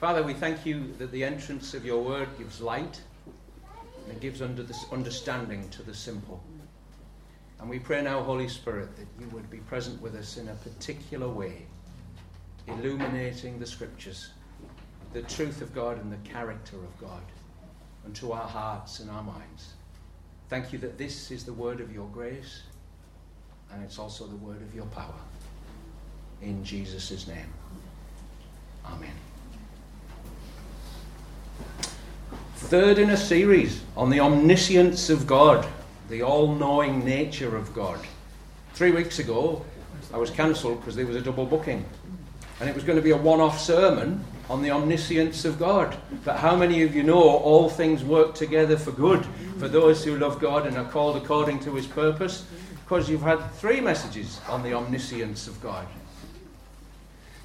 Father, we thank you that the entrance of your word gives light and it gives under this understanding to the simple. And we pray now, Holy Spirit, that you would be present with us in a particular way, illuminating the scriptures, the truth of God and the character of God unto our hearts and our minds. Thank you that this is the word of your grace and it's also the word of your power. In Jesus' name. Amen. Third in a series on the omniscience of God, the all knowing nature of God. Three weeks ago, I was cancelled because there was a double booking. And it was going to be a one off sermon on the omniscience of God. But how many of you know all things work together for good for those who love God and are called according to his purpose? Because you've had three messages on the omniscience of God.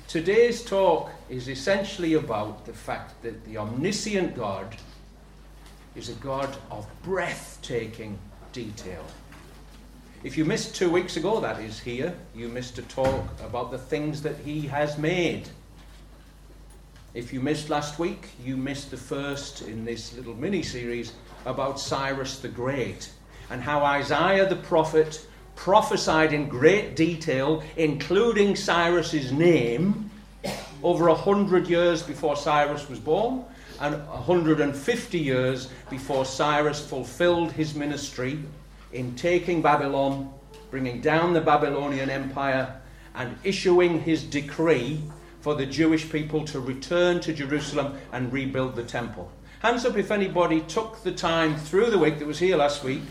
Today's talk is essentially about the fact that the omniscient God is a God of breathtaking detail. If you missed two weeks ago, that is here, you missed a talk about the things that He has made. If you missed last week, you missed the first in this little mini series about Cyrus the Great and how Isaiah the prophet prophesied in great detail, including Cyrus's name, over hundred years before Cyrus was born and 150 years before Cyrus fulfilled his ministry in taking Babylon, bringing down the Babylonian Empire, and issuing his decree for the Jewish people to return to Jerusalem and rebuild the temple. Hands up if anybody took the time through the week that was here last week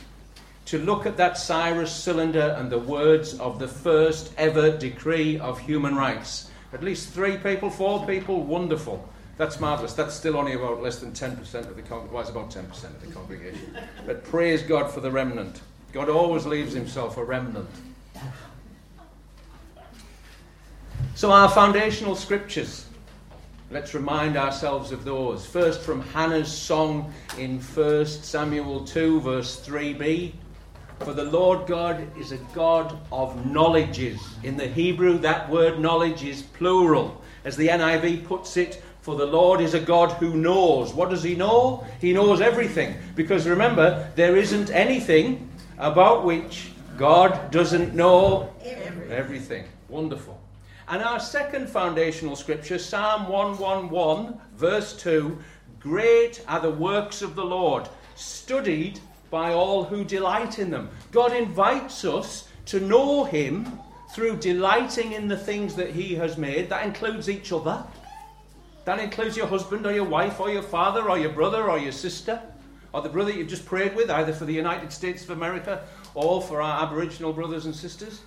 to look at that Cyrus cylinder and the words of the first ever decree of human rights. At least three people, four people, wonderful. That's marvellous. That's still only about less than 10% of the congregation. Well, it's about 10% of the congregation. But praise God for the remnant. God always leaves himself a remnant. So, our foundational scriptures. Let's remind ourselves of those. First, from Hannah's song in 1 Samuel 2, verse 3b. For the Lord God is a God of knowledges. In the Hebrew, that word knowledge is plural. As the NIV puts it, for the Lord is a God who knows. What does He know? He knows everything. Because remember, there isn't anything about which God doesn't know everything. everything. Wonderful. And our second foundational scripture, Psalm 111, verse 2 Great are the works of the Lord, studied by all who delight in them. God invites us to know Him through delighting in the things that He has made. That includes each other. That includes your husband or your wife or your father or your brother or your sister or the brother you've just prayed with, either for the United States of America or for our Aboriginal brothers and sisters.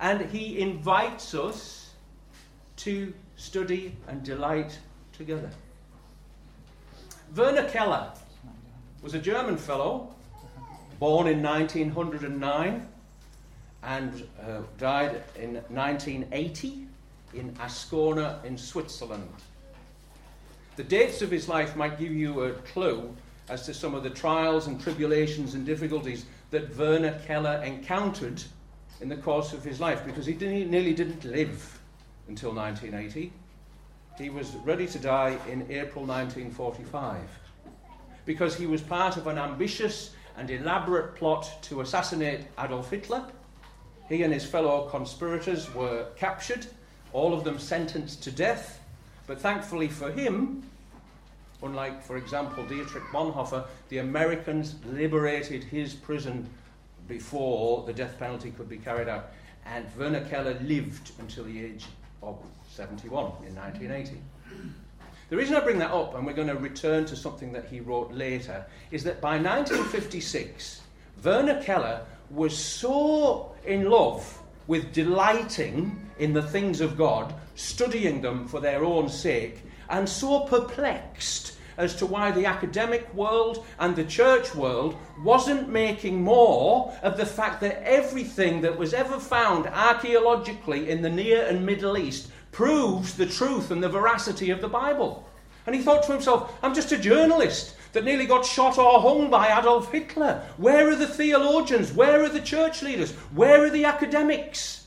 And he invites us to study and delight together. Werner Keller was a German fellow, born in 1909 and uh, died in 1980 in Ascona in Switzerland. The dates of his life might give you a clue as to some of the trials and tribulations and difficulties that Werner Keller encountered in the course of his life because he, didn't, he nearly didn't live until 1980. He was ready to die in April 1945 because he was part of an ambitious and elaborate plot to assassinate Adolf Hitler. He and his fellow conspirators were captured, all of them sentenced to death but thankfully for him, unlike, for example, Dietrich Bonhoeffer, the Americans liberated his prison before the death penalty could be carried out. And Werner Keller lived until the age of 71 in 1980. The reason I bring that up, and we're going to return to something that he wrote later, is that by 1956, Werner Keller was so in love with delighting in the things of God, studying them for their own sake, and so perplexed as to why the academic world and the church world wasn't making more of the fact that everything that was ever found archaeologically in the Near and Middle East proves the truth and the veracity of the Bible. And he thought to himself, I'm just a journalist that nearly got shot or hung by Adolf Hitler. Where are the theologians? Where are the church leaders? Where are the academics?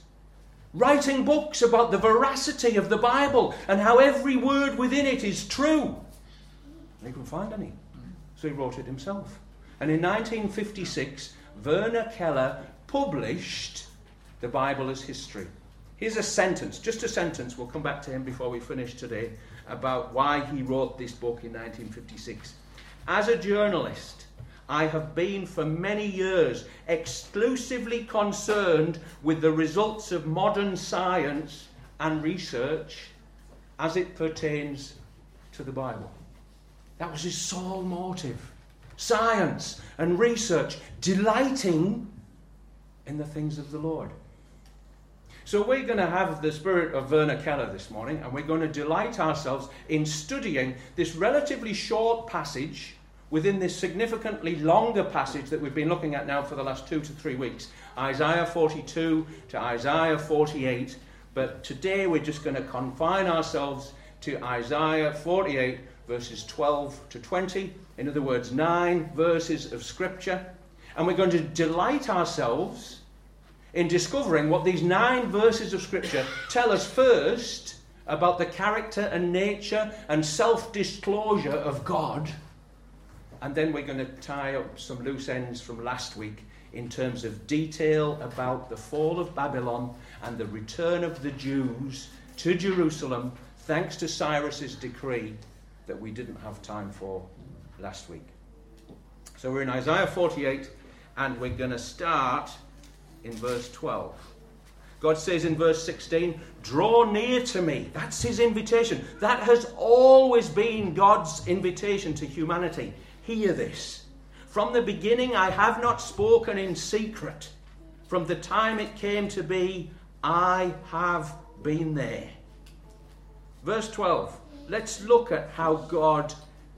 writing books about the veracity of the Bible and how every word within it is true. He couldn't find any. So he wrote it himself. And in 1956, Werner Keller published the Bible as history. Here's a sentence, just a sentence, we'll come back to him before we finish today, about why he wrote this book in 1956. As a journalist, I have been for many years exclusively concerned with the results of modern science and research as it pertains to the Bible. That was his sole motive. Science and research, delighting in the things of the Lord. So we're going to have the spirit of Werner Keller this morning, and we're going to delight ourselves in studying this relatively short passage within this significantly longer passage that we've been looking at now for the last two to three weeks Isaiah 42 to Isaiah 48. But today we're just going to confine ourselves to Isaiah 48, verses 12 to 20. In other words, nine verses of Scripture. And we're going to delight ourselves in discovering what these nine verses of Scripture tell us first about the character and nature and self disclosure of God. And then we're going to tie up some loose ends from last week in terms of detail about the fall of Babylon and the return of the Jews to Jerusalem thanks to Cyrus's decree that we didn't have time for last week. So we're in Isaiah 48 and we're going to start in verse 12. God says in verse 16, Draw near to me. That's his invitation. That has always been God's invitation to humanity. Hear this. From the beginning, I have not spoken in secret. From the time it came to be, I have been there. Verse 12. Let's look at how God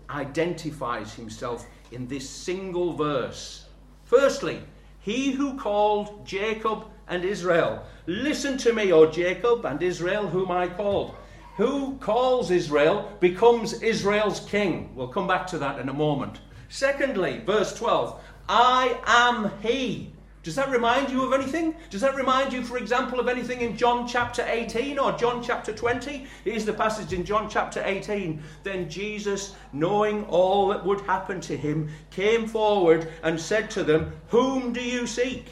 identifies himself in this single verse. Firstly, he who called Jacob and Israel. Listen to me, O Jacob and Israel, whom I called. Who calls Israel becomes Israel's king. We'll come back to that in a moment. Secondly, verse 12 I am he does that remind you of anything? Does that remind you, for example, of anything in John chapter 18 or John chapter 20? Here's the passage in John chapter 18. Then Jesus, knowing all that would happen to him, came forward and said to them, Whom do you seek?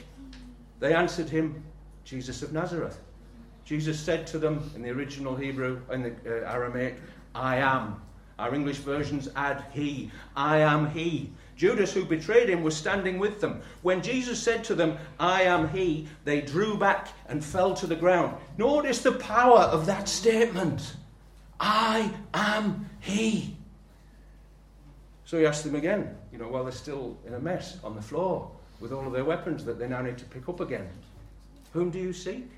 They answered him, Jesus of Nazareth. Jesus said to them in the original Hebrew, in the uh, Aramaic, I am. Our English versions add he. I am he. Judas, who betrayed him, was standing with them. When Jesus said to them, I am he, they drew back and fell to the ground. Notice the power of that statement I am he. So he asked them again, you know, while they're still in a mess on the floor with all of their weapons that they now need to pick up again. Whom do you seek?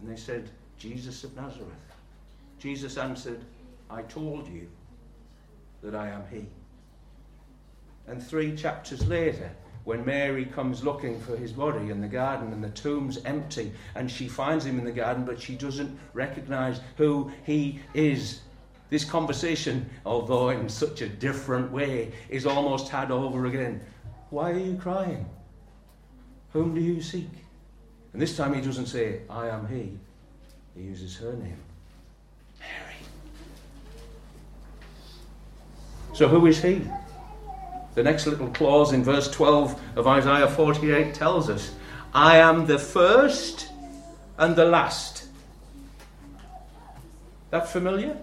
And they said, Jesus of Nazareth. Jesus answered, I told you that I am he. And three chapters later, when Mary comes looking for his body in the garden and the tomb's empty, and she finds him in the garden, but she doesn't recognize who he is. This conversation, although in such a different way, is almost had over again. Why are you crying? Whom do you seek? And this time he doesn't say, I am he. He uses her name Mary. So who is he? The next little clause in verse 12 of Isaiah 48 tells us I am the first and the last. That familiar?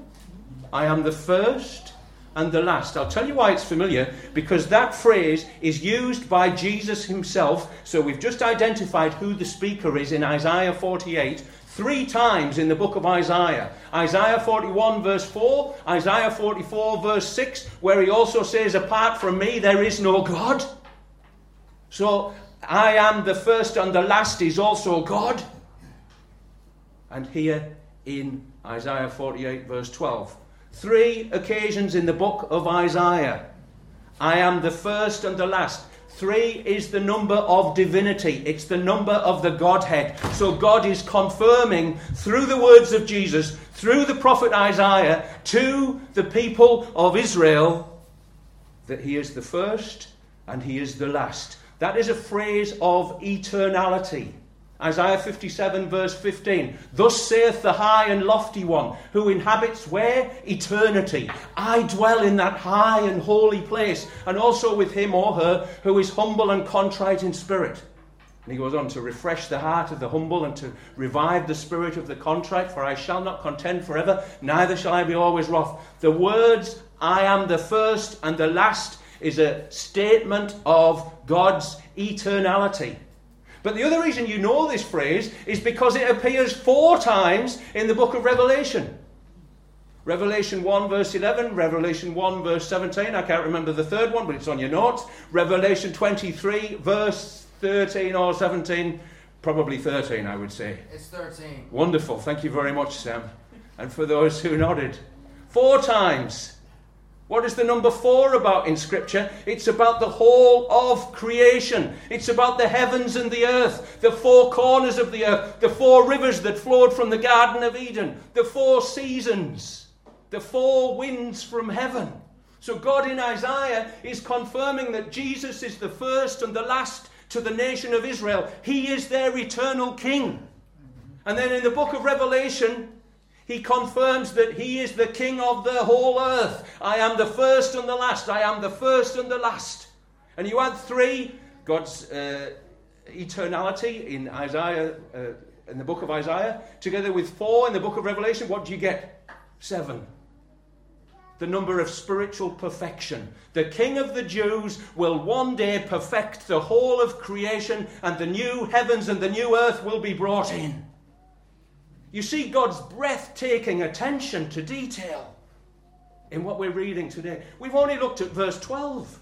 I am the first and the last. I'll tell you why it's familiar because that phrase is used by Jesus himself. So we've just identified who the speaker is in Isaiah 48 three times in the book of Isaiah. Isaiah 41, verse 4, Isaiah 44, verse 6, where he also says, Apart from me, there is no God. So, I am the first and the last is also God. And here in Isaiah 48, verse 12, three occasions in the book of Isaiah. I am the first and the last. Three is the number of divinity, it's the number of the Godhead. So God is confirming through the words of Jesus, through the prophet Isaiah, to the people of Israel that he is the first and he is the last. That is a phrase of eternality. Isaiah 57, verse 15. Thus saith the high and lofty one, who inhabits where? Eternity. I dwell in that high and holy place, and also with him or her who is humble and contrite in spirit. And he goes on to refresh the heart of the humble and to revive the spirit of the contrite, for I shall not contend forever, neither shall I be always wroth. The words, I am the first and the last, is a statement of God's eternality. But the other reason you know this phrase is because it appears four times in the book of Revelation. Revelation 1, verse 11, Revelation 1, verse 17. I can't remember the third one, but it's on your notes. Revelation 23, verse 13 or 17. Probably 13, I would say. It's 13. Wonderful. Thank you very much, Sam. And for those who nodded. Four times what is the number four about in Scripture? It's about the whole of creation. It's about the heavens and the earth, the four corners of the earth, the four rivers that flowed from the Garden of Eden, the four seasons, the four winds from heaven. So God in Isaiah is confirming that Jesus is the first and the last to the nation of Israel. He is their eternal king. And then in the book of Revelation, he confirms that he is the king of the whole earth. I am the first and the last. I am the first and the last. And you add three, God's uh, eternality in Isaiah, uh, in the book of Isaiah, together with four in the book of Revelation. What do you get? Seven. The number of spiritual perfection. The King of the Jews will one day perfect the whole of creation, and the new heavens and the new earth will be brought in. You see God's breathtaking attention to detail in what we're reading today. We've only looked at verse 12.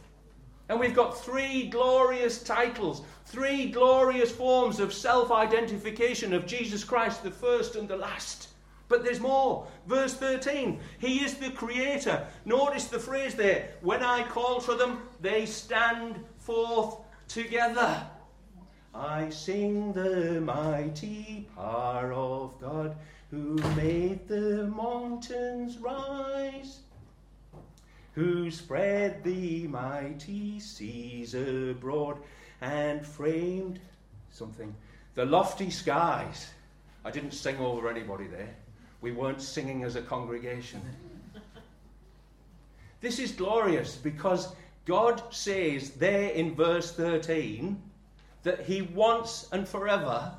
And we've got three glorious titles, three glorious forms of self identification of Jesus Christ, the first and the last. But there's more. Verse 13 He is the Creator. Notice the phrase there when I call to them, they stand forth together. I sing the mighty power of God who made the mountains rise, who spread the mighty seas abroad and framed something, the lofty skies. I didn't sing over anybody there. We weren't singing as a congregation. this is glorious because God says there in verse 13 that he once and forever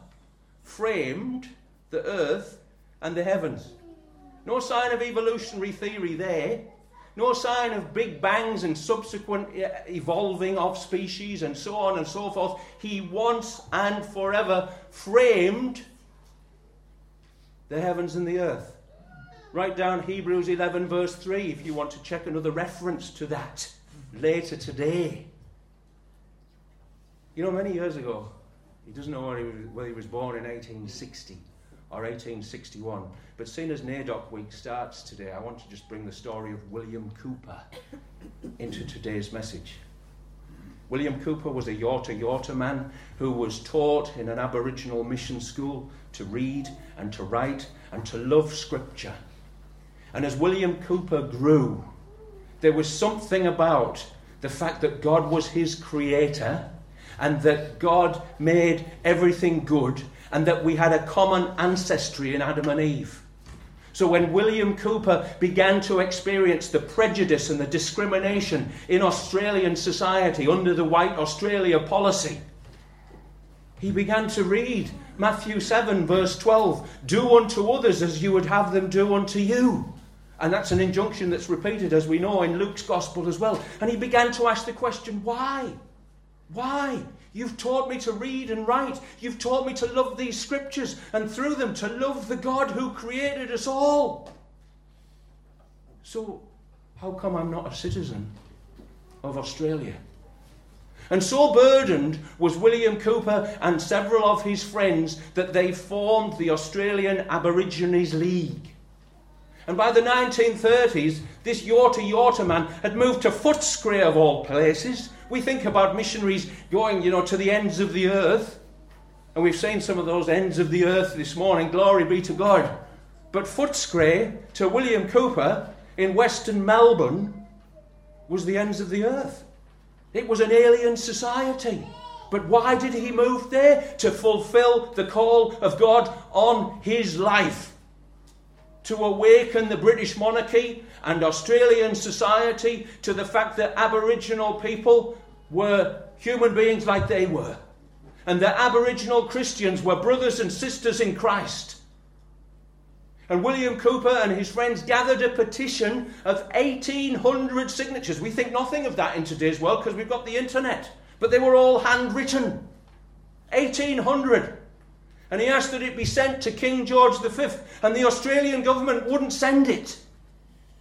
framed the earth and the heavens. No sign of evolutionary theory there. No sign of big bangs and subsequent uh, evolving of species and so on and so forth. He once and forever framed the heavens and the earth. Write down Hebrews 11, verse 3, if you want to check another reference to that later today. You know, many years ago, he doesn't know whether he, was, whether he was born in 1860 or 1861, but seeing as NAIDOC Week starts today, I want to just bring the story of William Cooper into today's message. William Cooper was a Yorta Yorta man who was taught in an Aboriginal mission school to read and to write and to love Scripture. And as William Cooper grew, there was something about the fact that God was his creator and that God made everything good and that we had a common ancestry in Adam and Eve. So when William Cooper began to experience the prejudice and the discrimination in Australian society under the White Australia policy, he began to read Matthew 7, verse 12 Do unto others as you would have them do unto you. And that's an injunction that's repeated, as we know, in Luke's Gospel as well. And he began to ask the question, why? Why? You've taught me to read and write. You've taught me to love these scriptures and through them to love the God who created us all. So, how come I'm not a citizen of Australia? And so burdened was William Cooper and several of his friends that they formed the Australian Aborigines League. And by the 1930s, this Yorta Yorta man had moved to Footscray of all places, we think about missionaries going, you know, to the ends of the earth. And we've seen some of those ends of the earth this morning. Glory be to God. But Footscray to William Cooper in Western Melbourne was the ends of the earth. It was an alien society. But why did he move there? To fulfill the call of God on his life. To awaken the British monarchy and Australian society to the fact that Aboriginal people were human beings like they were. And that Aboriginal Christians were brothers and sisters in Christ. And William Cooper and his friends gathered a petition of 1,800 signatures. We think nothing of that in today's world because we've got the internet. But they were all handwritten. 1,800. And he asked that it be sent to King George V. And the Australian government wouldn't send it.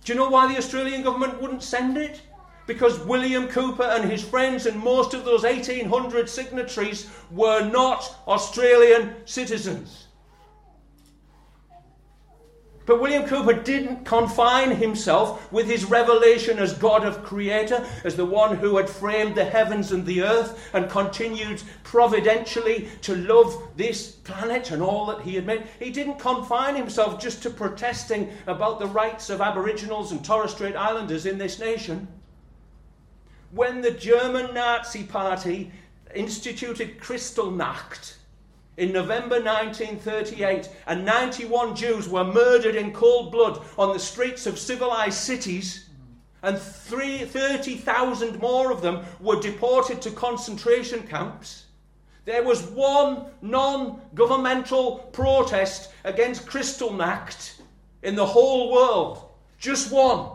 Do you know why the Australian government wouldn't send it? Because William Cooper and his friends and most of those 1,800 signatories were not Australian citizens. But William Cooper didn't confine himself with his revelation as God of Creator, as the one who had framed the heavens and the earth and continued providentially to love this planet and all that he had made. He didn't confine himself just to protesting about the rights of Aboriginals and Torres Strait Islanders in this nation. When the German Nazi Party instituted Kristallnacht, in November 1938, and 91 Jews were murdered in cold blood on the streets of civilized cities, and 30,000 more of them were deported to concentration camps. There was one non governmental protest against Kristallnacht in the whole world. Just one.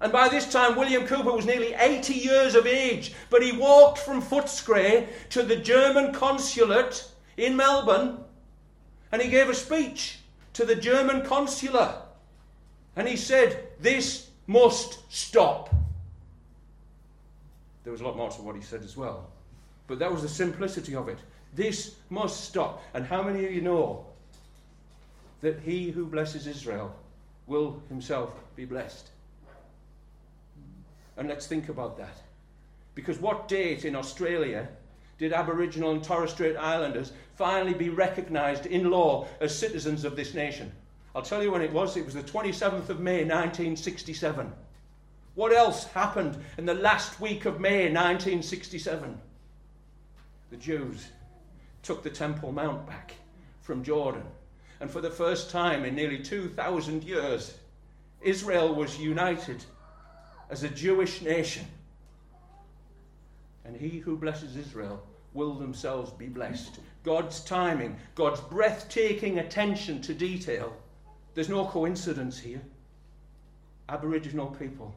And by this time, William Cooper was nearly 80 years of age, but he walked from Footscray to the German consulate in Melbourne and he gave a speech to the German consular. And he said, This must stop. There was a lot more to what he said as well. But that was the simplicity of it. This must stop. And how many of you know that he who blesses Israel will himself be blessed? And let's think about that. Because what date in Australia did Aboriginal and Torres Strait Islanders finally be recognised in law as citizens of this nation. I'll tell you when it was. It was the 27th of May 1967. What else happened in the last week of May 1967? The Jews took the Temple Mount back from Jordan. And for the first time in nearly 2,000 years, Israel was united as a Jewish nation. And he who blesses Israel will themselves be blessed. God's timing, God's breathtaking attention to detail. There's no coincidence here. Aboriginal people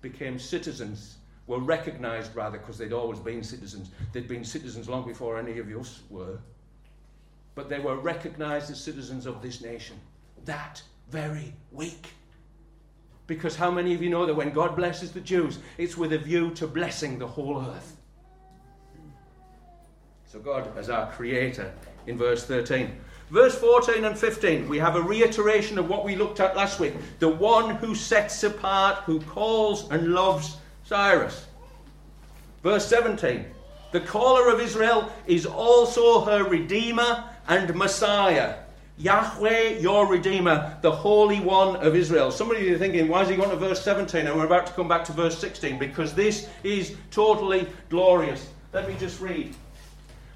became citizens, were recognized rather, because they'd always been citizens. They'd been citizens long before any of us were. But they were recognized as citizens of this nation that very week. Because how many of you know that when God blesses the Jews, it's with a view to blessing the whole earth? So, God as our creator in verse 13. Verse 14 and 15, we have a reiteration of what we looked at last week. The one who sets apart, who calls and loves Cyrus. Verse 17, the caller of Israel is also her Redeemer and Messiah. Yahweh, your Redeemer, the Holy One of Israel. Somebody is thinking, why is he going to verse 17? And we're about to come back to verse 16 because this is totally glorious. Let me just read.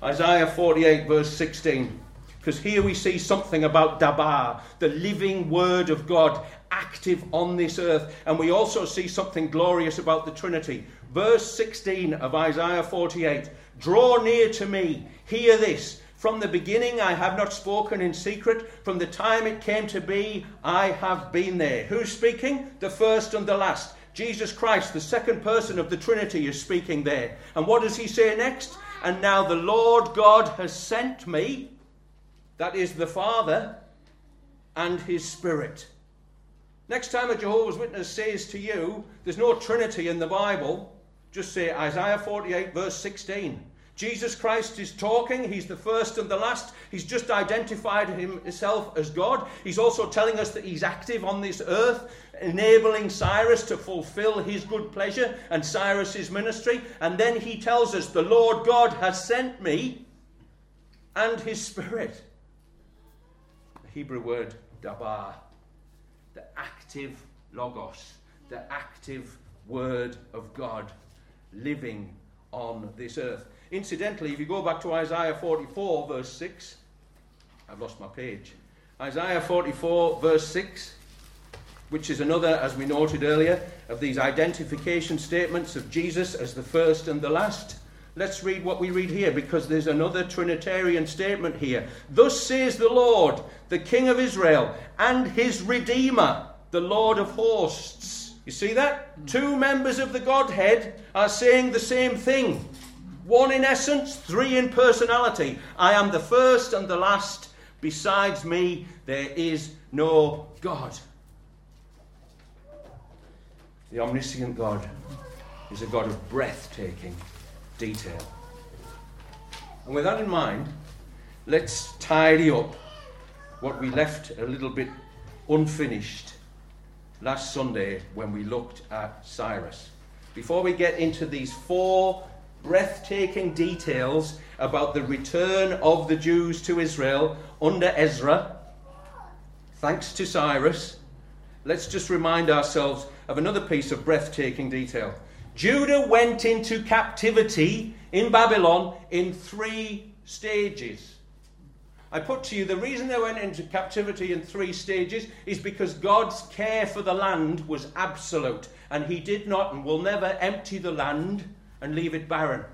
Isaiah 48, verse 16. Because here we see something about Dabar, the living word of God, active on this earth. And we also see something glorious about the Trinity. Verse 16 of Isaiah 48 Draw near to me, hear this. From the beginning I have not spoken in secret. From the time it came to be, I have been there. Who's speaking? The first and the last. Jesus Christ, the second person of the Trinity, is speaking there. And what does he say next? And now the Lord God has sent me, that is the Father, and his Spirit. Next time a Jehovah's Witness says to you, there's no Trinity in the Bible, just say Isaiah 48, verse 16. Jesus Christ is talking. He's the first and the last. He's just identified himself as God. He's also telling us that he's active on this earth, enabling Cyrus to fulfill his good pleasure and Cyrus's ministry. And then he tells us, The Lord God has sent me and his Spirit. The Hebrew word dabar, the active logos, the active word of God, living on this earth. Incidentally, if you go back to Isaiah 44, verse 6, I've lost my page. Isaiah 44, verse 6, which is another, as we noted earlier, of these identification statements of Jesus as the first and the last. Let's read what we read here because there's another Trinitarian statement here. Thus says the Lord, the King of Israel, and his Redeemer, the Lord of hosts. You see that? Two members of the Godhead are saying the same thing. One in essence, three in personality. I am the first and the last. Besides me, there is no God. The omniscient God is a God of breathtaking detail. And with that in mind, let's tidy up what we left a little bit unfinished last Sunday when we looked at Cyrus. Before we get into these four breathtaking details about the return of the Jews to Israel under Ezra, thanks to Cyrus, let's just remind ourselves of another piece of breathtaking detail. Judah went into captivity in Babylon in three stages. I put to you the reason they went into captivity in three stages is because God's care for the land was absolute, and He did not and will never empty the land and leave it barren.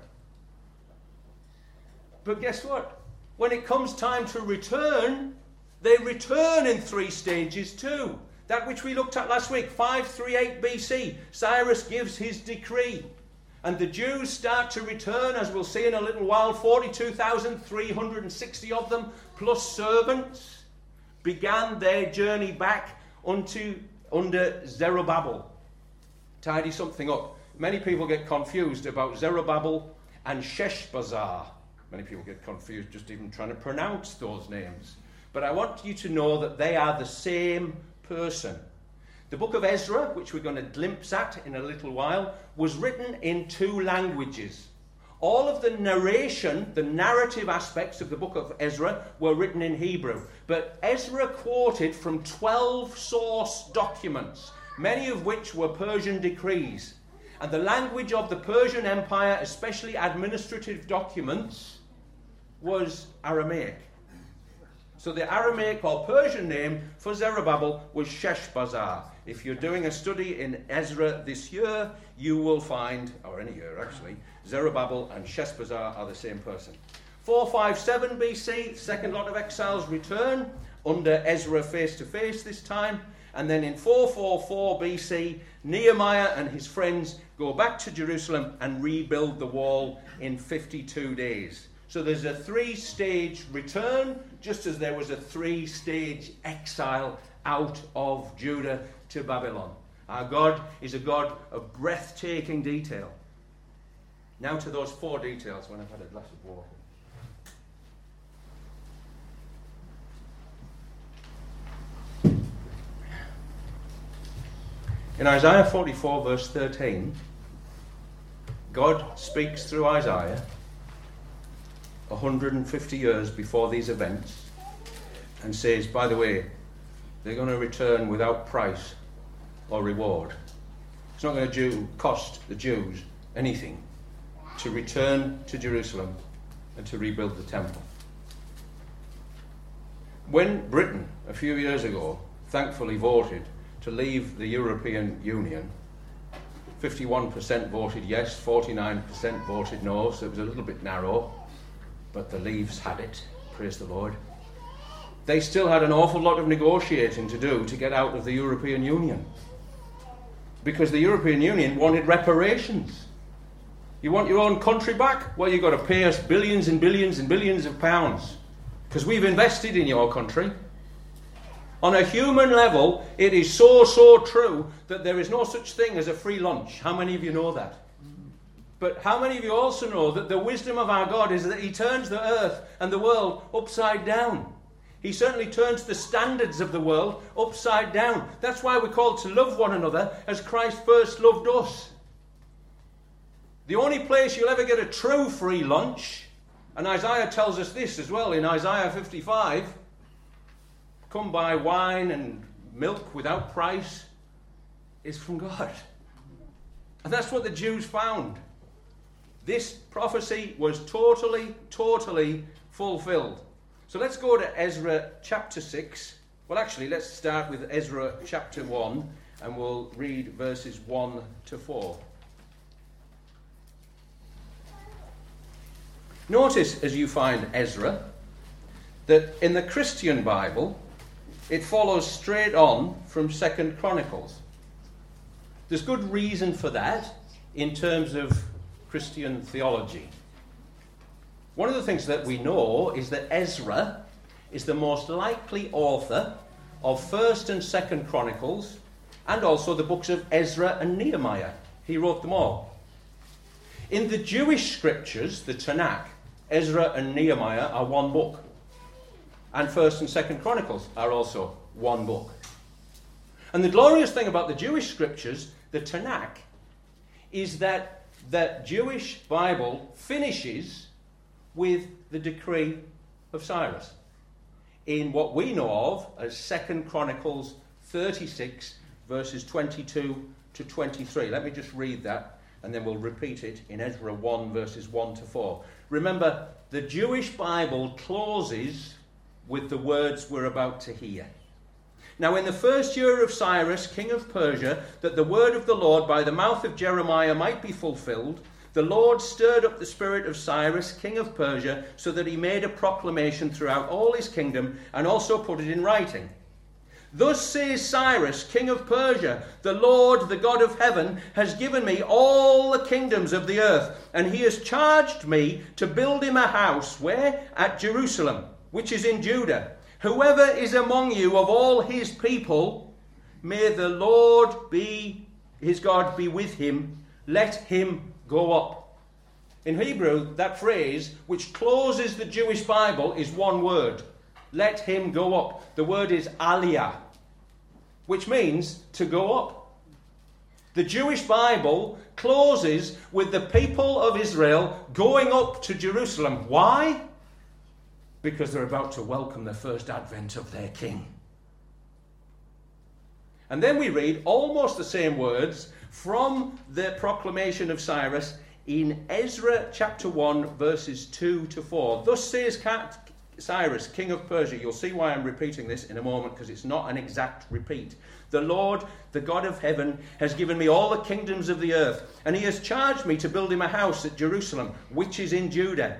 But guess what? When it comes time to return, they return in three stages too. That which we looked at last week, 538 BC, Cyrus gives his decree. And the Jews start to return, as we'll see in a little while 42,360 of them, plus servants, began their journey back unto, under Zerubbabel. Tidy something up. Many people get confused about Zerubbabel and Sheshbazzar. Many people get confused just even trying to pronounce those names. But I want you to know that they are the same person. The book of Ezra, which we're going to glimpse at in a little while, was written in two languages. All of the narration, the narrative aspects of the book of Ezra, were written in Hebrew. But Ezra quoted from 12 source documents, many of which were Persian decrees. And the language of the Persian Empire, especially administrative documents, was Aramaic. So the Aramaic or Persian name for Zerubbabel was Sheshbazzar. If you're doing a study in Ezra this year, you will find, or any year actually, Zerubbabel and Sheshbazzar are the same person. 457 BC, second lot of exiles return under Ezra face to face this time. And then in 444 BC, Nehemiah and his friends go back to Jerusalem and rebuild the wall in 52 days. So there's a three stage return, just as there was a three stage exile out of Judah to Babylon. Our God is a God of breathtaking detail. Now to those four details when I've had a glass of water. In Isaiah 44, verse 13, God speaks through Isaiah 150 years before these events and says, by the way, they're going to return without price or reward. It's not going to cost the Jews anything to return to Jerusalem and to rebuild the temple. When Britain, a few years ago, thankfully voted to leave the European Union, 51% voted yes, 49% voted no, so it was a little bit narrow but the leaves had it. Praise the Lord. They still had an awful lot of negotiating to do to get out of the European Union. Because the European Union wanted reparations. You want your own country back? Well, you've got to pay us billions and billions and billions of pounds. Because we've invested in your country. On a human level, it is so, so true that there is no such thing as a free lunch. How many of you know that? But how many of you also know that the wisdom of our God is that He turns the earth and the world upside down? He certainly turns the standards of the world upside down. That's why we're called to love one another as Christ first loved us. The only place you'll ever get a true free lunch, and Isaiah tells us this as well in Isaiah 55 come buy wine and milk without price, is from God. And that's what the Jews found. This prophecy was totally, totally fulfilled. So let's go to Ezra chapter 6. Well, actually, let's start with Ezra chapter 1 and we'll read verses 1 to 4. Notice as you find Ezra that in the Christian Bible it follows straight on from Second Chronicles. There's good reason for that in terms of Christian theology. One of the things that we know is that Ezra is the most likely author of 1st and 2nd Chronicles and also the books of Ezra and Nehemiah. He wrote them all. In the Jewish scriptures, the Tanakh, Ezra and Nehemiah are one book. And 1st and 2nd Chronicles are also one book. And the glorious thing about the Jewish scriptures, the Tanakh, is that the Jewish Bible finishes with the decree of Cyrus in what we know of as Second Chronicles 36, verses 22 to 23. Let me just read that and then we'll repeat it in Ezra 1, verses 1 to 4. Remember, the Jewish Bible closes with the words we're about to hear. Now, in the first year of Cyrus, king of Persia, that the word of the Lord by the mouth of Jeremiah might be fulfilled, the Lord stirred up the spirit of Cyrus, king of Persia, so that he made a proclamation throughout all his kingdom and also put it in writing. Thus says Cyrus, king of Persia, the Lord, the God of heaven, has given me all the kingdoms of the earth, and he has charged me to build him a house, where? At Jerusalem, which is in Judah. Whoever is among you of all his people, may the Lord be, his God be with him. Let him go up. In Hebrew, that phrase, which closes the Jewish Bible, is one word. Let him go up. The word is aliyah, which means to go up. The Jewish Bible closes with the people of Israel going up to Jerusalem. Why? Because they're about to welcome the first advent of their king. And then we read almost the same words from the proclamation of Cyrus in Ezra chapter 1, verses 2 to 4. Thus says Cyrus, king of Persia. You'll see why I'm repeating this in a moment because it's not an exact repeat. The Lord, the God of heaven, has given me all the kingdoms of the earth, and he has charged me to build him a house at Jerusalem, which is in Judah.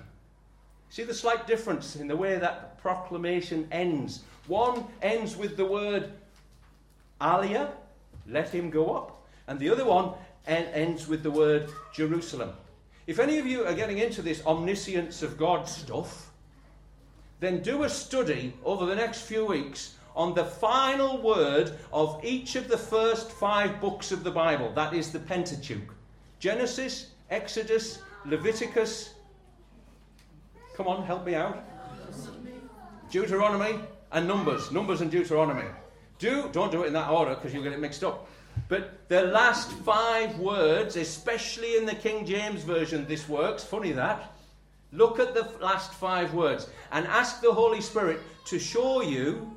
See the slight difference in the way that proclamation ends. One ends with the word Aliyah, let him go up, and the other one ends with the word Jerusalem. If any of you are getting into this omniscience of God stuff, then do a study over the next few weeks on the final word of each of the first five books of the Bible. That is the Pentateuch Genesis, Exodus, Leviticus, Come on, help me out. Deuteronomy and Numbers. Numbers and Deuteronomy. Do, don't do it in that order because you'll get it mixed up. But the last five words, especially in the King James Version, this works. Funny that. Look at the last five words and ask the Holy Spirit to show you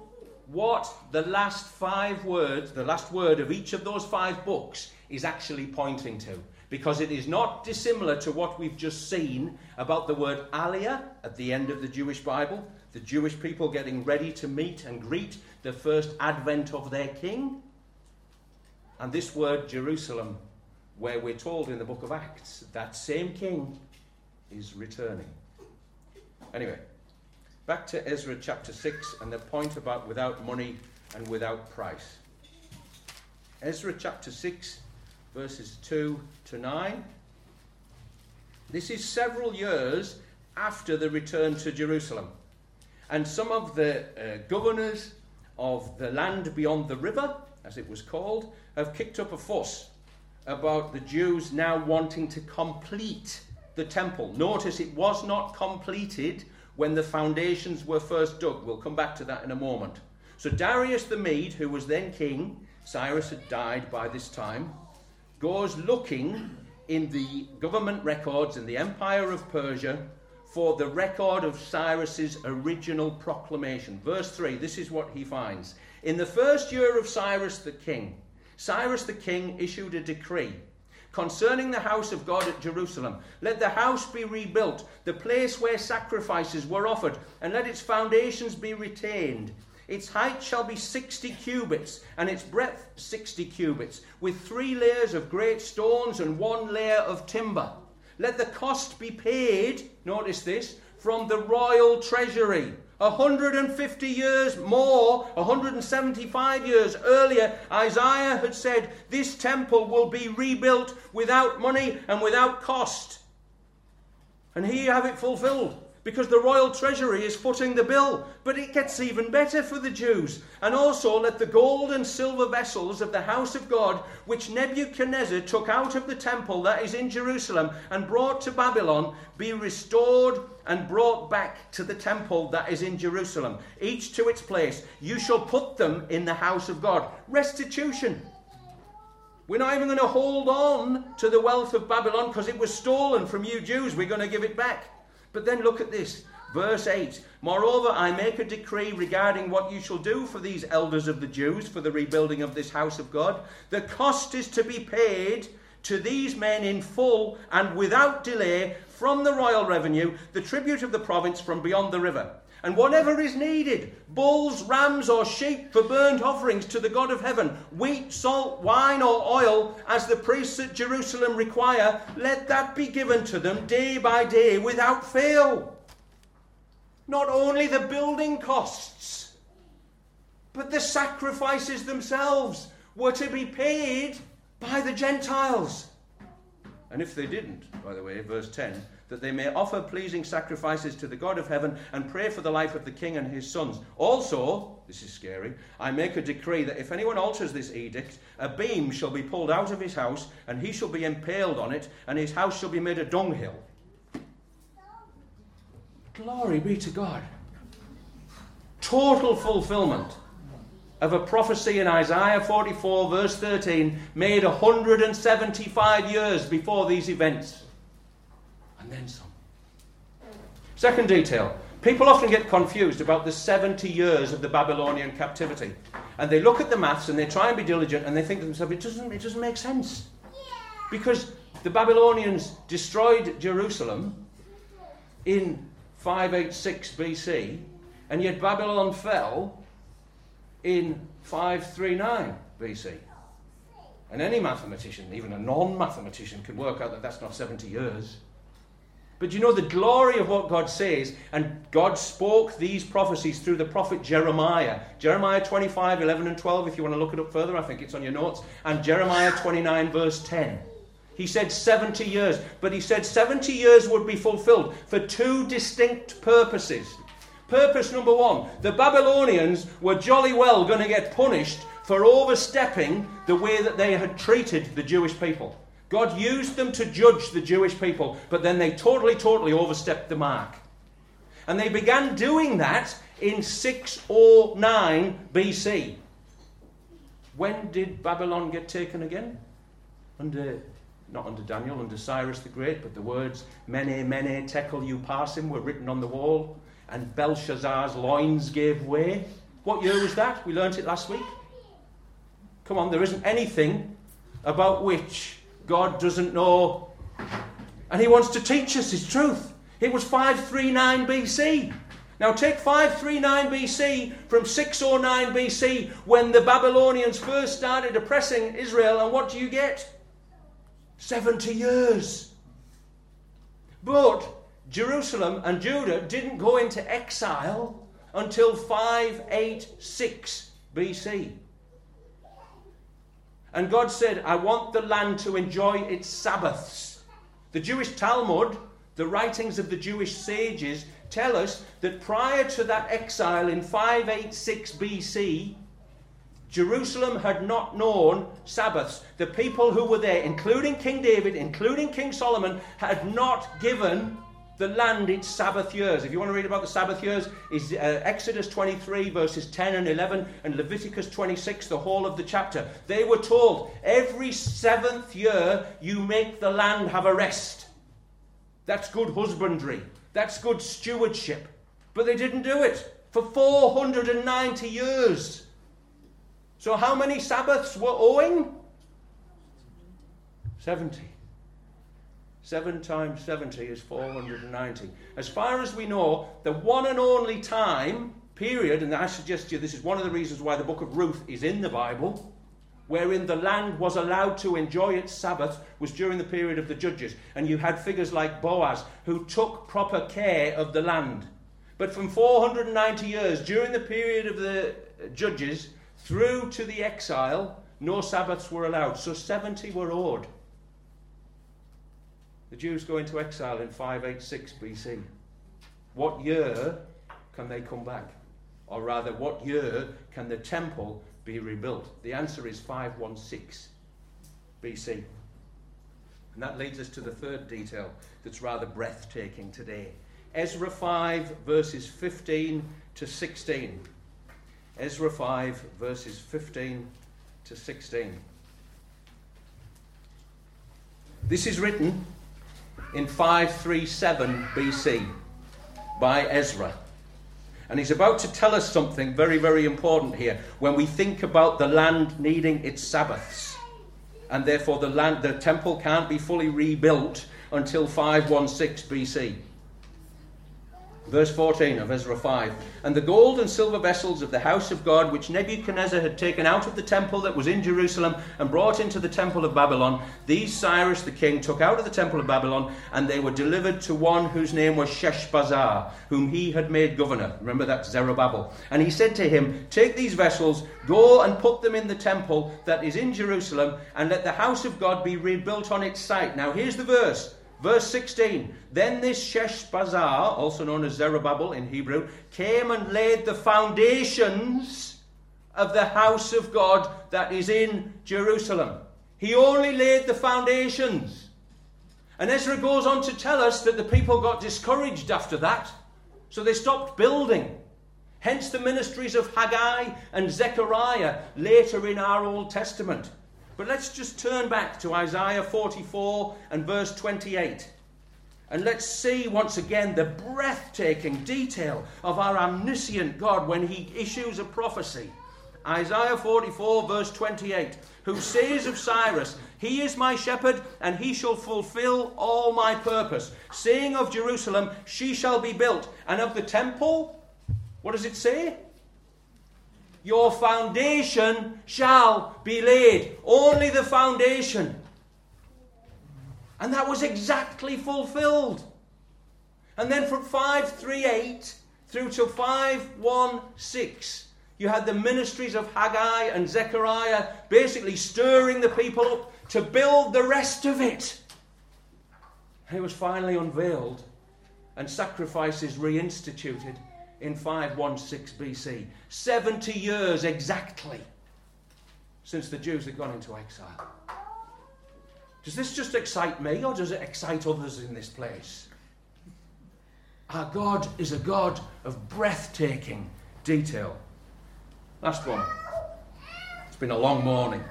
what the last five words, the last word of each of those five books, is actually pointing to because it is not dissimilar to what we've just seen about the word Aliyah at the end of the Jewish Bible, the Jewish people getting ready to meet and greet the first advent of their king. And this word Jerusalem, where we're told in the book of Acts that same king is returning. Anyway, back to Ezra chapter 6 and the point about without money and without price. Ezra chapter 6 verses 2 to 9. This is several years after the return to Jerusalem. And some of the uh, governors of the land beyond the river, as it was called, have kicked up a fuss about the Jews now wanting to complete the temple. Notice it was not completed when the foundations were first dug. We'll come back to that in a moment. So Darius the Mede, who was then king, Cyrus had died by this time, goes looking in the government records in the Empire of Persia for the record of Cyrus's original proclamation. Verse 3, this is what he finds. In the first year of Cyrus the king, Cyrus the king issued a decree concerning the house of God at Jerusalem. Let the house be rebuilt, the place where sacrifices were offered, and let its foundations be retained. Its height shall be 60 cubits, and its breadth 60 cubits, with three layers of great stones and one layer of timber. Let the cost be paid, notice this, from the royal treasury. 150 years more, 175 years earlier, Isaiah had said, This temple will be rebuilt without money and without cost. And here you have it fulfilled because the royal treasury is footing the bill. But it gets even better for the Jews. And also let the gold and silver vessels of the house of God, which Nebuchadnezzar took out of the temple that is in Jerusalem and brought to Babylon, be restored and brought back to the temple that is in Jerusalem, each to its place. You shall put them in the house of God. Restitution. We're not even going to hold on to the wealth of Babylon because it was stolen from you Jews. We're going to give it back. But then look at this. Verse 8 Moreover, I make a decree regarding what you shall do for these elders of the Jews for the rebuilding of this house of God. The cost is to be paid to these men in full and without delay from the royal revenue, the tribute of the province from beyond the river. And whatever is needed bulls, rams, or sheep for burnt offerings to the God of heaven, wheat, salt, wine, or oil, as the priests at Jerusalem require, let that be given to them day by day without fail. Not only the building costs, but the sacrifices themselves were to be paid by the Gentiles. And if they didn't, by the way, verse 10, that they may offer pleasing sacrifices to the God of heaven and pray for the life of the king and his sons. Also, this is scary, I make a decree that if anyone alters this edict, a beam shall be pulled out of his house, and he shall be impaled on it, and his house shall be made a dunghill. Glory be to God. Total fulfillment of a prophecy in Isaiah 44, verse 13, made 175 years before these events and then some. Second detail people often get confused about the 70 years of the Babylonian captivity. And they look at the maths and they try and be diligent and they think to themselves, it doesn't, it doesn't make sense. Because the Babylonians destroyed Jerusalem in 586 BC, and yet Babylon fell in 539 BC. And any mathematician, even a non mathematician, can work out that that's not 70 years. But you know the glory of what God says, and God spoke these prophecies through the prophet Jeremiah. Jeremiah 25, 11, and 12, if you want to look it up further, I think it's on your notes. And Jeremiah 29, verse 10. He said 70 years, but he said 70 years would be fulfilled for two distinct purposes. Purpose number one the Babylonians were jolly well going to get punished for overstepping the way that they had treated the Jewish people. God used them to judge the Jewish people, but then they totally, totally overstepped the mark. And they began doing that in 609 BC. When did Babylon get taken again? Under, not under Daniel, under Cyrus the Great, but the words Mene, Mene, Tekel, Upharsin were written on the wall, and Belshazzar's loins gave way. What year was that? We learnt it last week. Come on, there isn't anything about which God doesn't know. And He wants to teach us His truth. It was 539 BC. Now take 539 BC from 609 BC when the Babylonians first started oppressing Israel, and what do you get? 70 years. But Jerusalem and Judah didn't go into exile until 586 BC. And God said, I want the land to enjoy its Sabbaths. The Jewish Talmud, the writings of the Jewish sages, tell us that prior to that exile in 586 BC, Jerusalem had not known Sabbaths. The people who were there, including King David, including King Solomon, had not given the land its Sabbath years. If you want to read about the Sabbath years, is uh, Exodus 23 verses 10 and 11 and Leviticus 26, the whole of the chapter. They were told every seventh year you make the land have a rest. That's good husbandry. That's good stewardship. But they didn't do it for 490 years. So, how many Sabbaths were owing? 70. 7 times 70 is 490. As far as we know, the one and only time, period, and I suggest to you this is one of the reasons why the book of Ruth is in the Bible, wherein the land was allowed to enjoy its Sabbath was during the period of the judges. And you had figures like Boaz who took proper care of the land. But from 490 years, during the period of the judges, through to the exile, no Sabbaths were allowed. So 70 were owed. The Jews go into exile in 586 BC. What year can they come back? Or rather, what year can the temple be rebuilt? The answer is 516 BC. And that leads us to the third detail that's rather breathtaking today. Ezra 5, verses 15 to 16. Ezra 5, verses 15 to 16. This is written in 537 BC by Ezra. And he's about to tell us something very, very important here when we think about the land needing its Sabbaths. And therefore, the, land, the temple can't be fully rebuilt until 516 BC. Verse 14 of Ezra 5. And the gold and silver vessels of the house of God, which Nebuchadnezzar had taken out of the temple that was in Jerusalem and brought into the temple of Babylon, these Cyrus the king took out of the temple of Babylon, and they were delivered to one whose name was Sheshbazzar, whom he had made governor. Remember that's Zerubbabel. And he said to him, Take these vessels, go and put them in the temple that is in Jerusalem, and let the house of God be rebuilt on its site. Now here's the verse. Verse 16 Then this Sheshbazzar, also known as Zerubbabel in Hebrew, came and laid the foundations of the house of God that is in Jerusalem. He only laid the foundations. And Ezra goes on to tell us that the people got discouraged after that, so they stopped building. Hence the ministries of Haggai and Zechariah later in our Old Testament. But let's just turn back to Isaiah 44 and verse 28. And let's see once again the breathtaking detail of our omniscient God when he issues a prophecy. Isaiah 44, verse 28, who says of Cyrus, He is my shepherd, and he shall fulfill all my purpose. Saying of Jerusalem, She shall be built. And of the temple, what does it say? Your foundation shall be laid. Only the foundation. And that was exactly fulfilled. And then from 538 through to 516, you had the ministries of Haggai and Zechariah basically stirring the people up to build the rest of it. And it was finally unveiled and sacrifices reinstituted in 516 BC. 70 years exactly since the Jews had gone into exile. Does this just excite me or does it excite others in this place? Our God is a God of breathtaking detail. Last one. It's been a long morning.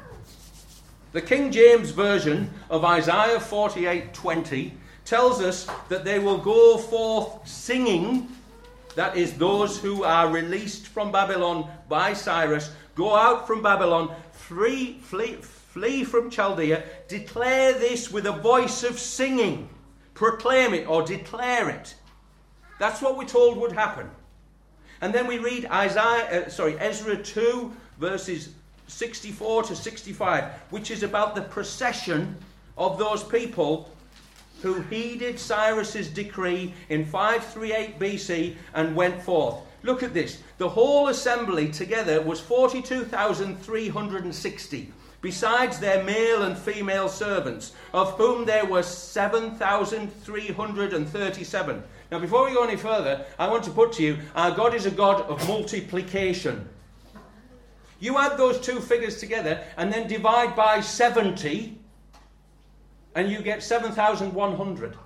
The King James Version of Isaiah 48:20 tells us that they will go forth singing that is, those who are released from Babylon by Cyrus, go out from Babylon, flee, flee, flee from Chaldea, declare this with a voice of singing, proclaim it or declare it. That's what we're told would happen. And then we read Isaiah, uh, sorry, Ezra 2, verses 64 to 65, which is about the procession of those people who heeded Cyrus's decree in 538 BC and went forth. Look at this. The whole assembly together was 42,360, besides their male and female servants, of whom there were 7,337. Now, before we go any further, I want to put to you our God is a God of multiplication. You add those two figures together and then divide by 70, and you get 7,100.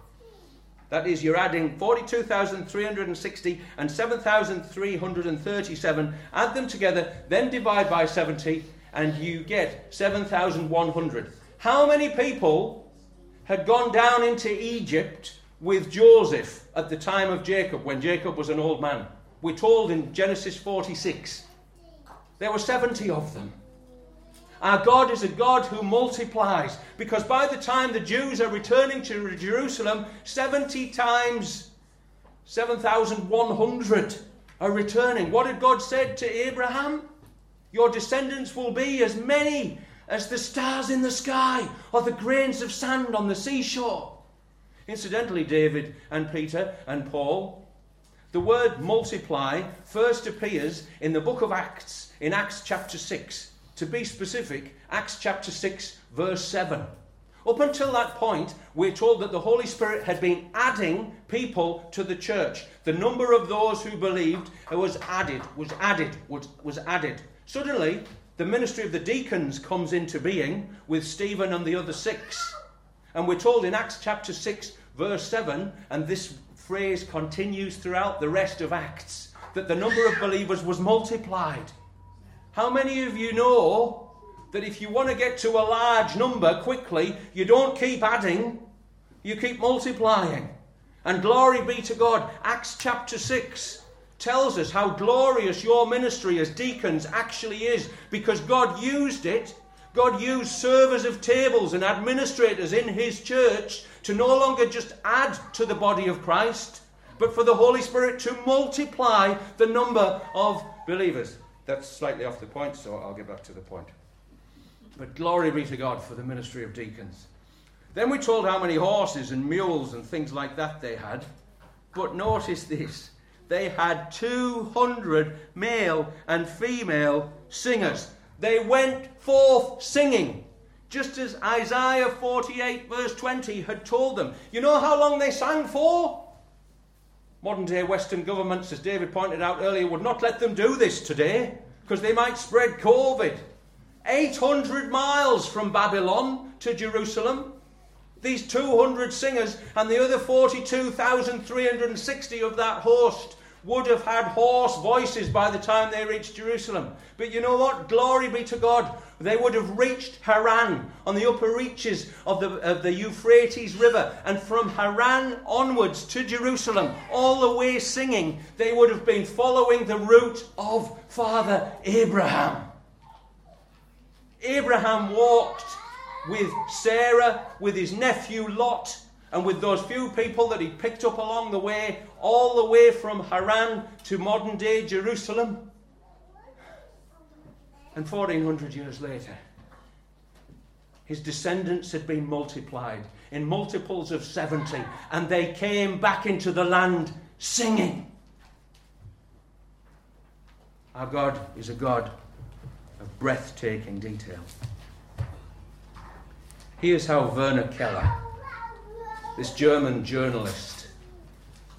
That is, you're adding 42,360 and 7,337. Add them together, then divide by 70, and you get 7,100. How many people had gone down into Egypt with Joseph at the time of Jacob, when Jacob was an old man? We're told in Genesis 46. There were 70 of them. Our God is a God who multiplies because by the time the Jews are returning to Jerusalem, 70 times 7,100 are returning. What had God said to Abraham? Your descendants will be as many as the stars in the sky or the grains of sand on the seashore. Incidentally, David and Peter and Paul, the word multiply first appears in the book of Acts, in Acts chapter 6. To be specific, Acts chapter 6, verse 7. Up until that point, we're told that the Holy Spirit had been adding people to the church. The number of those who believed was added, was added, was, was added. Suddenly, the ministry of the deacons comes into being with Stephen and the other six. And we're told in Acts chapter 6, verse 7, and this phrase continues throughout the rest of Acts, that the number of believers was multiplied. How many of you know that if you want to get to a large number quickly, you don't keep adding, you keep multiplying? And glory be to God. Acts chapter 6 tells us how glorious your ministry as deacons actually is because God used it. God used servers of tables and administrators in his church to no longer just add to the body of Christ, but for the Holy Spirit to multiply the number of believers that's slightly off the point, so I'll get back to the point. But glory be to God for the ministry of deacons. Then we told how many horses and mules and things like that they had. But notice this they had 200 male and female singers. They went forth singing, just as Isaiah 48, verse 20, had told them. You know how long they sang for? Modern day Western governments, as David pointed out earlier, would not let them do this today because they might spread COVID. 800 miles from Babylon to Jerusalem. These 200 singers and the other 42,360 of that host would have had hoarse voices by the time they reached Jerusalem. But you know what? Glory be to God. They would have reached Haran on the upper reaches of the, of the Euphrates River. And from Haran onwards to Jerusalem, all the way singing, they would have been following the route of Father Abraham. Abraham walked with Sarah, with his nephew Lot, and with those few people that he picked up along the way, all the way from Haran to modern day Jerusalem. And 1400 years later, his descendants had been multiplied in multiples of 70, and they came back into the land singing. Our God is a God of breathtaking detail. Here's how Werner Keller this German journalist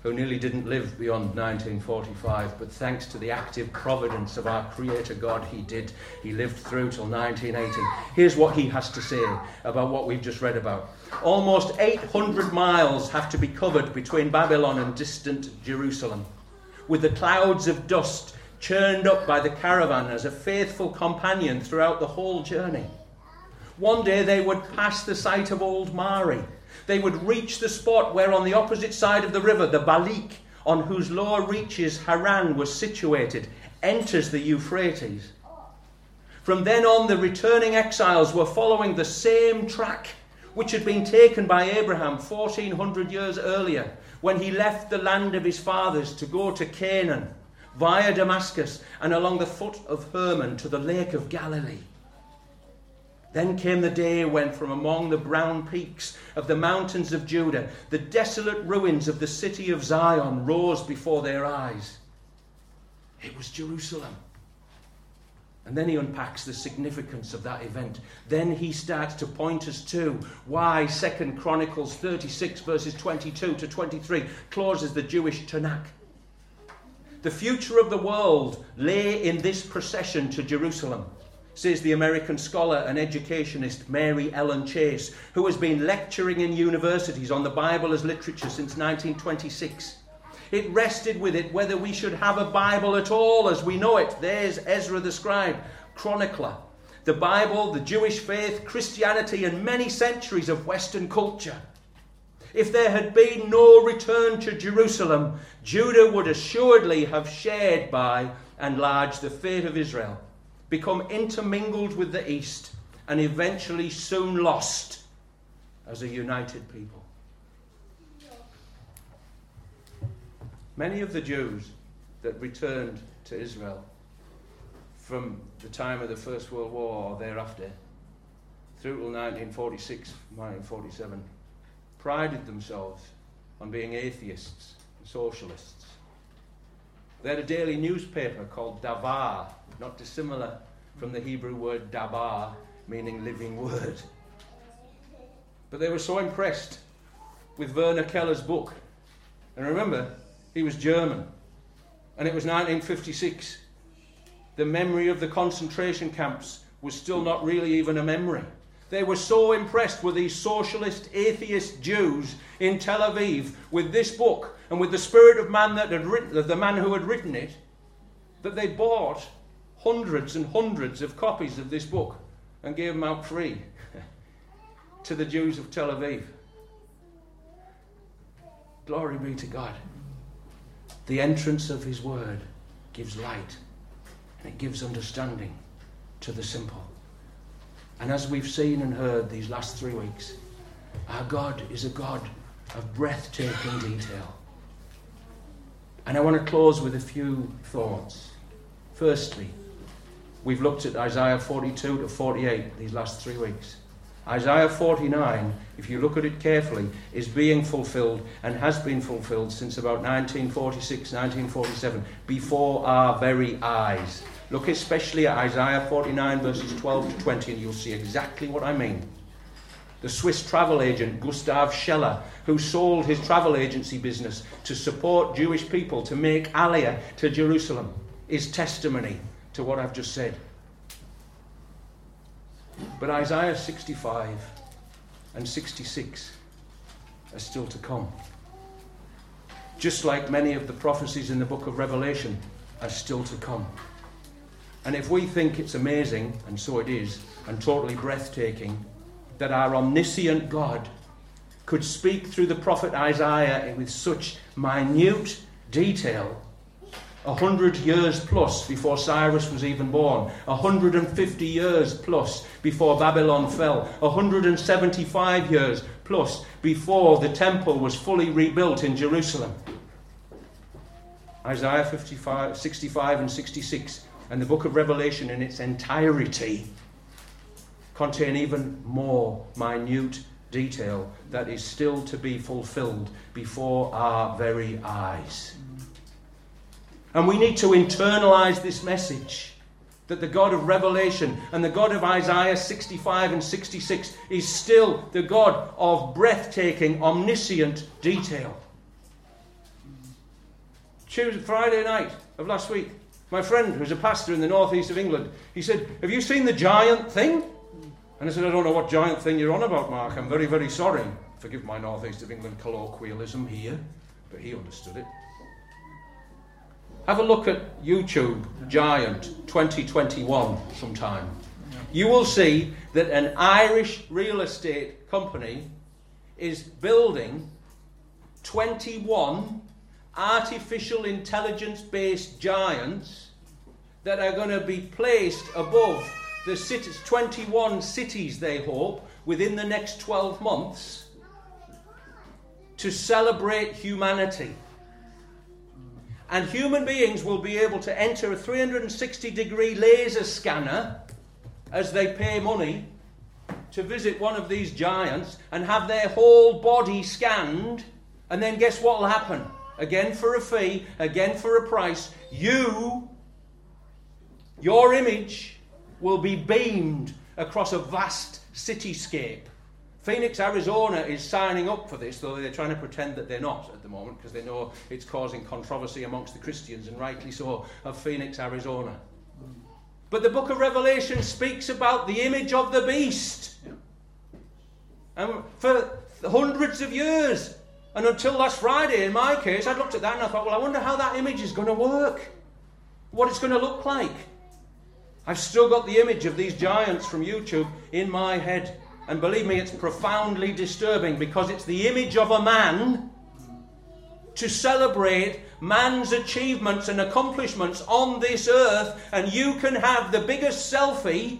who nearly didn't live beyond 1945, but thanks to the active providence of our Creator God, he did. He lived through till 1980. Here's what he has to say about what we've just read about. Almost 800 miles have to be covered between Babylon and distant Jerusalem, with the clouds of dust churned up by the caravan as a faithful companion throughout the whole journey. One day they would pass the site of Old Mari they would reach the spot where, on the opposite side of the river, the Balik, on whose lower reaches Haran was situated, enters the Euphrates. From then on, the returning exiles were following the same track which had been taken by Abraham 1400 years earlier when he left the land of his fathers to go to Canaan via Damascus and along the foot of Hermon to the lake of Galilee. Then came the day when, from among the brown peaks of the mountains of Judah, the desolate ruins of the city of Zion rose before their eyes. It was Jerusalem. And then he unpacks the significance of that event. Then he starts to point us to why Second Chronicles 36, verses 22 to 23, closes the Jewish Tanakh. The future of the world lay in this procession to Jerusalem, says the American scholar and educationist Mary Ellen Chase, who has been lecturing in universities on the Bible as literature since 1926. It rested with it whether we should have a Bible at all as we know it. There's Ezra the scribe, chronicler. The Bible, the Jewish faith, Christianity, and many centuries of Western culture. If there had been no return to Jerusalem, Judah would assuredly have shared by and large the fate of Israel, become intermingled with the East, and eventually soon lost as a united people. Many of the Jews that returned to Israel from the time of the First World War or thereafter, through till 1946, 1947, prided themselves on being atheists and socialists. They had a daily newspaper called Davar, not dissimilar from the Hebrew word dabar, meaning living word. But they were so impressed with Werner Keller's book. And remember, he was German. And it was 1956. The memory of the concentration camps was still not really even a memory. They were so impressed with these socialist, atheist Jews in Tel Aviv with this book and with the spirit of man that had written, the man who had written it, that they bought hundreds and hundreds of copies of this book and gave them out free to the Jews of Tel Aviv. Glory be to God. The entrance of His Word gives light and it gives understanding to the simple. And as we've seen and heard these last three weeks, our God is a God of breathtaking detail. And I want to close with a few thoughts. Firstly, we've looked at Isaiah 42 to 48 these last three weeks. Isaiah 49, if you look at it carefully, is being fulfilled and has been fulfilled since about 1946, 1947, before our very eyes. Look especially at Isaiah 49, verses 12 to 20, and you'll see exactly what I mean. The Swiss travel agent Gustav Scheller, who sold his travel agency business to support Jewish people to make Aliyah to Jerusalem, is testimony to what I've just said. But Isaiah 65 and 66 are still to come. Just like many of the prophecies in the book of Revelation are still to come. And if we think it's amazing, and so it is, and totally breathtaking, that our omniscient God could speak through the prophet Isaiah with such minute detail, a hundred years plus before Cyrus was even born, a hundred and fifty years plus before Babylon fell, a hundred and seventy-five years plus before the temple was fully rebuilt in Jerusalem. Isaiah 55, 65 and 66 and the book of Revelation in its entirety contain even more minute detail that is still to be fulfilled before our very eyes. And we need to internalize this message that the God of Revelation and the God of Isaiah 65 and 66 is still the God of breathtaking, omniscient detail. Tuesday, Friday night of last week, my friend, who's a pastor in the northeast of England, he said, Have you seen the giant thing? And I said, I don't know what giant thing you're on about, Mark. I'm very, very sorry. Forgive my northeast of England colloquialism here, but he understood it. Have a look at YouTube Giant 2021 sometime. You will see that an Irish real estate company is building 21 artificial intelligence based giants that are going to be placed above the cities, 21 cities, they hope, within the next 12 months to celebrate humanity. And human beings will be able to enter a 360 degree laser scanner as they pay money to visit one of these giants and have their whole body scanned. And then guess what will happen? again for a fee, again for a price, you, your image, will be beamed across a vast cityscape Phoenix, Arizona is signing up for this, though they're trying to pretend that they're not at the moment because they know it's causing controversy amongst the Christians, and rightly so, of Phoenix, Arizona. But the book of Revelation speaks about the image of the beast. And for hundreds of years, and until last Friday, in my case, I looked at that and I thought, well, I wonder how that image is going to work, what it's going to look like. I've still got the image of these giants from YouTube in my head. And believe me, it's profoundly disturbing because it's the image of a man to celebrate man's achievements and accomplishments on this earth. And you can have the biggest selfie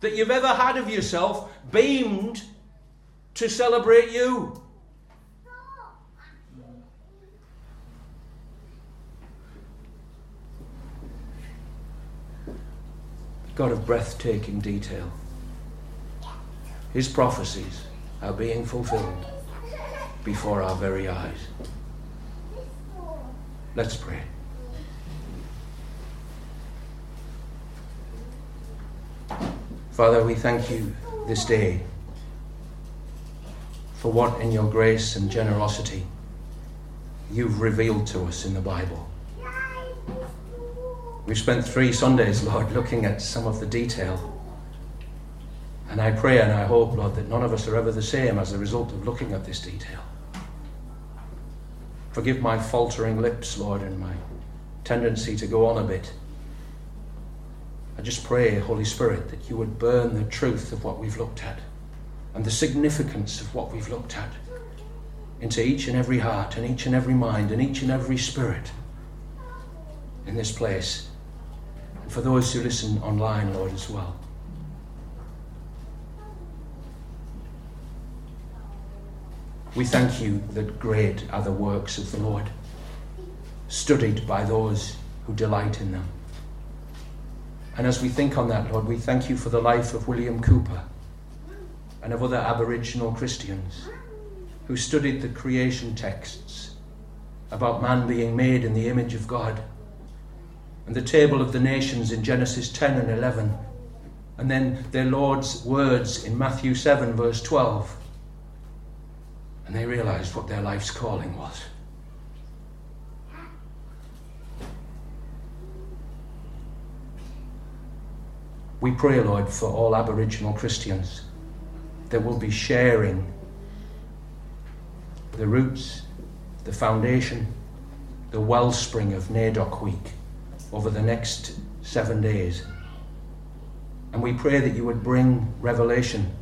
that you've ever had of yourself beamed to celebrate you. God of breathtaking detail. His prophecies are being fulfilled before our very eyes. Let's pray. Father, we thank you this day for what in your grace and generosity you've revealed to us in the Bible. We've spent three Sundays, Lord, looking at some of the detail and I pray and I hope, Lord, that none of us are ever the same as a result of looking at this detail. Forgive my faltering lips, Lord, and my tendency to go on a bit. I just pray, Holy Spirit, that you would burn the truth of what we've looked at and the significance of what we've looked at into each and every heart and each and every mind and each and every spirit in this place. And for those who listen online, Lord, as well. We thank you that great are the works of the Lord, studied by those who delight in them. And as we think on that, Lord, we thank you for the life of William Cooper and of other Aboriginal Christians who studied the creation texts about man being made in the image of God and the table of the nations in Genesis 10 and 11, and then their Lord's words in Matthew 7, verse 12 and they realized what their life's calling was. We pray, Lord, for all Aboriginal Christians that will be sharing the roots, the foundation, the wellspring of NAIDOC Week over the next seven days. And we pray that you would bring revelation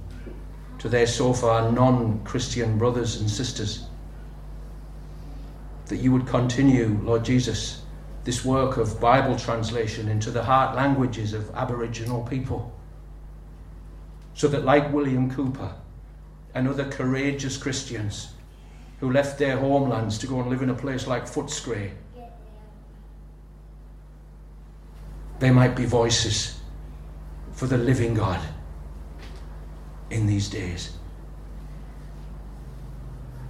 to their so far non Christian brothers and sisters. That you would continue, Lord Jesus, this work of Bible translation into the heart languages of Aboriginal people. So that, like William Cooper and other courageous Christians who left their homelands to go and live in a place like Footscray, they might be voices for the living God in these days.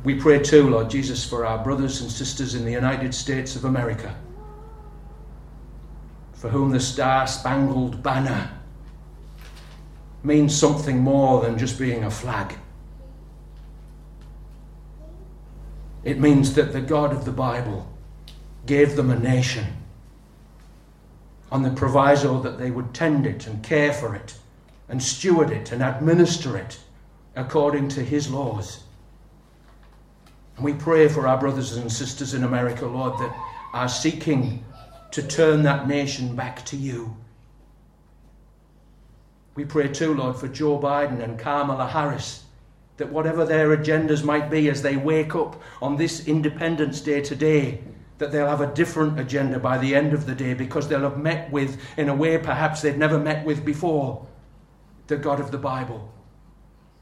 We pray too, Lord Jesus, for our brothers and sisters in the United States of America, for whom the Star Spangled Banner means something more than just being a flag. It means that the God of the Bible gave them a nation on the proviso that they would tend it and care for it and steward it and administer it according to his laws. And we pray for our brothers and sisters in America, Lord, that are seeking to turn that nation back to you. We pray too, Lord, for Joe Biden and Kamala Harris, that whatever their agendas might be as they wake up on this Independence Day today, that they'll have a different agenda by the end of the day because they'll have met with, in a way perhaps they've never met with before, the God of the Bible,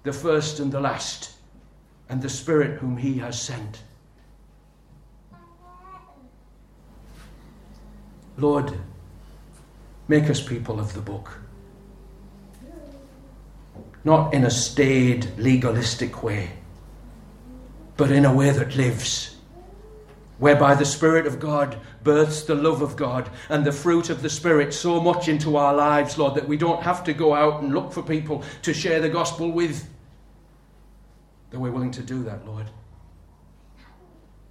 the first and the last, and the Spirit whom He has sent. Lord, make us people of the book. Not in a staid, legalistic way, but in a way that lives whereby the Spirit of God births the love of God and the fruit of the Spirit so much into our lives, Lord, that we don't have to go out and look for people to share the gospel with. that we're willing to do that, Lord.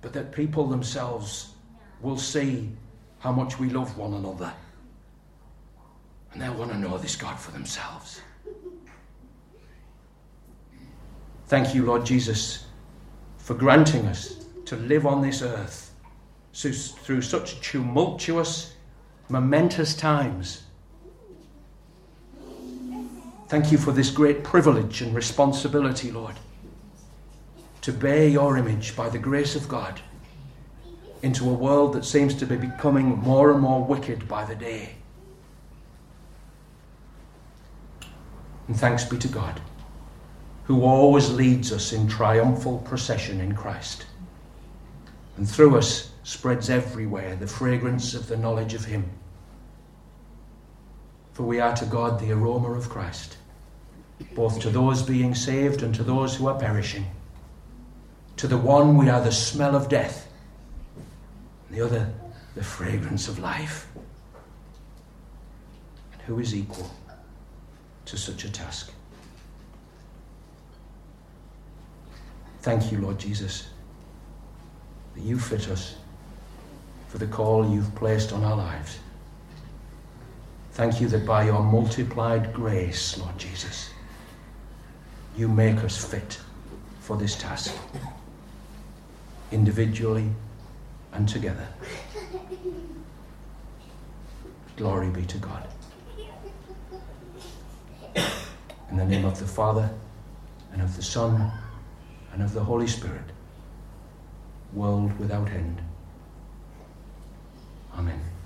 But that people themselves will see how much we love one another. And they'll want to know this God for themselves. Thank you, Lord Jesus, for granting us to live on this earth through such tumultuous, momentous times. Thank you for this great privilege and responsibility, Lord, to bear your image by the grace of God into a world that seems to be becoming more and more wicked by the day. And thanks be to God who always leads us in triumphal procession in Christ, and through us spreads everywhere the fragrance of the knowledge of Him. For we are to God the aroma of Christ, both to those being saved and to those who are perishing. To the one we are the smell of death, and the other the fragrance of life. And who is equal to such a task? Thank you, Lord Jesus, that you fit us for the call you've placed on our lives. Thank you that by your multiplied grace, Lord Jesus, you make us fit for this task, individually and together. Glory be to God. In the name of the Father, and of the Son, and of the Holy Spirit, world without end. Amen.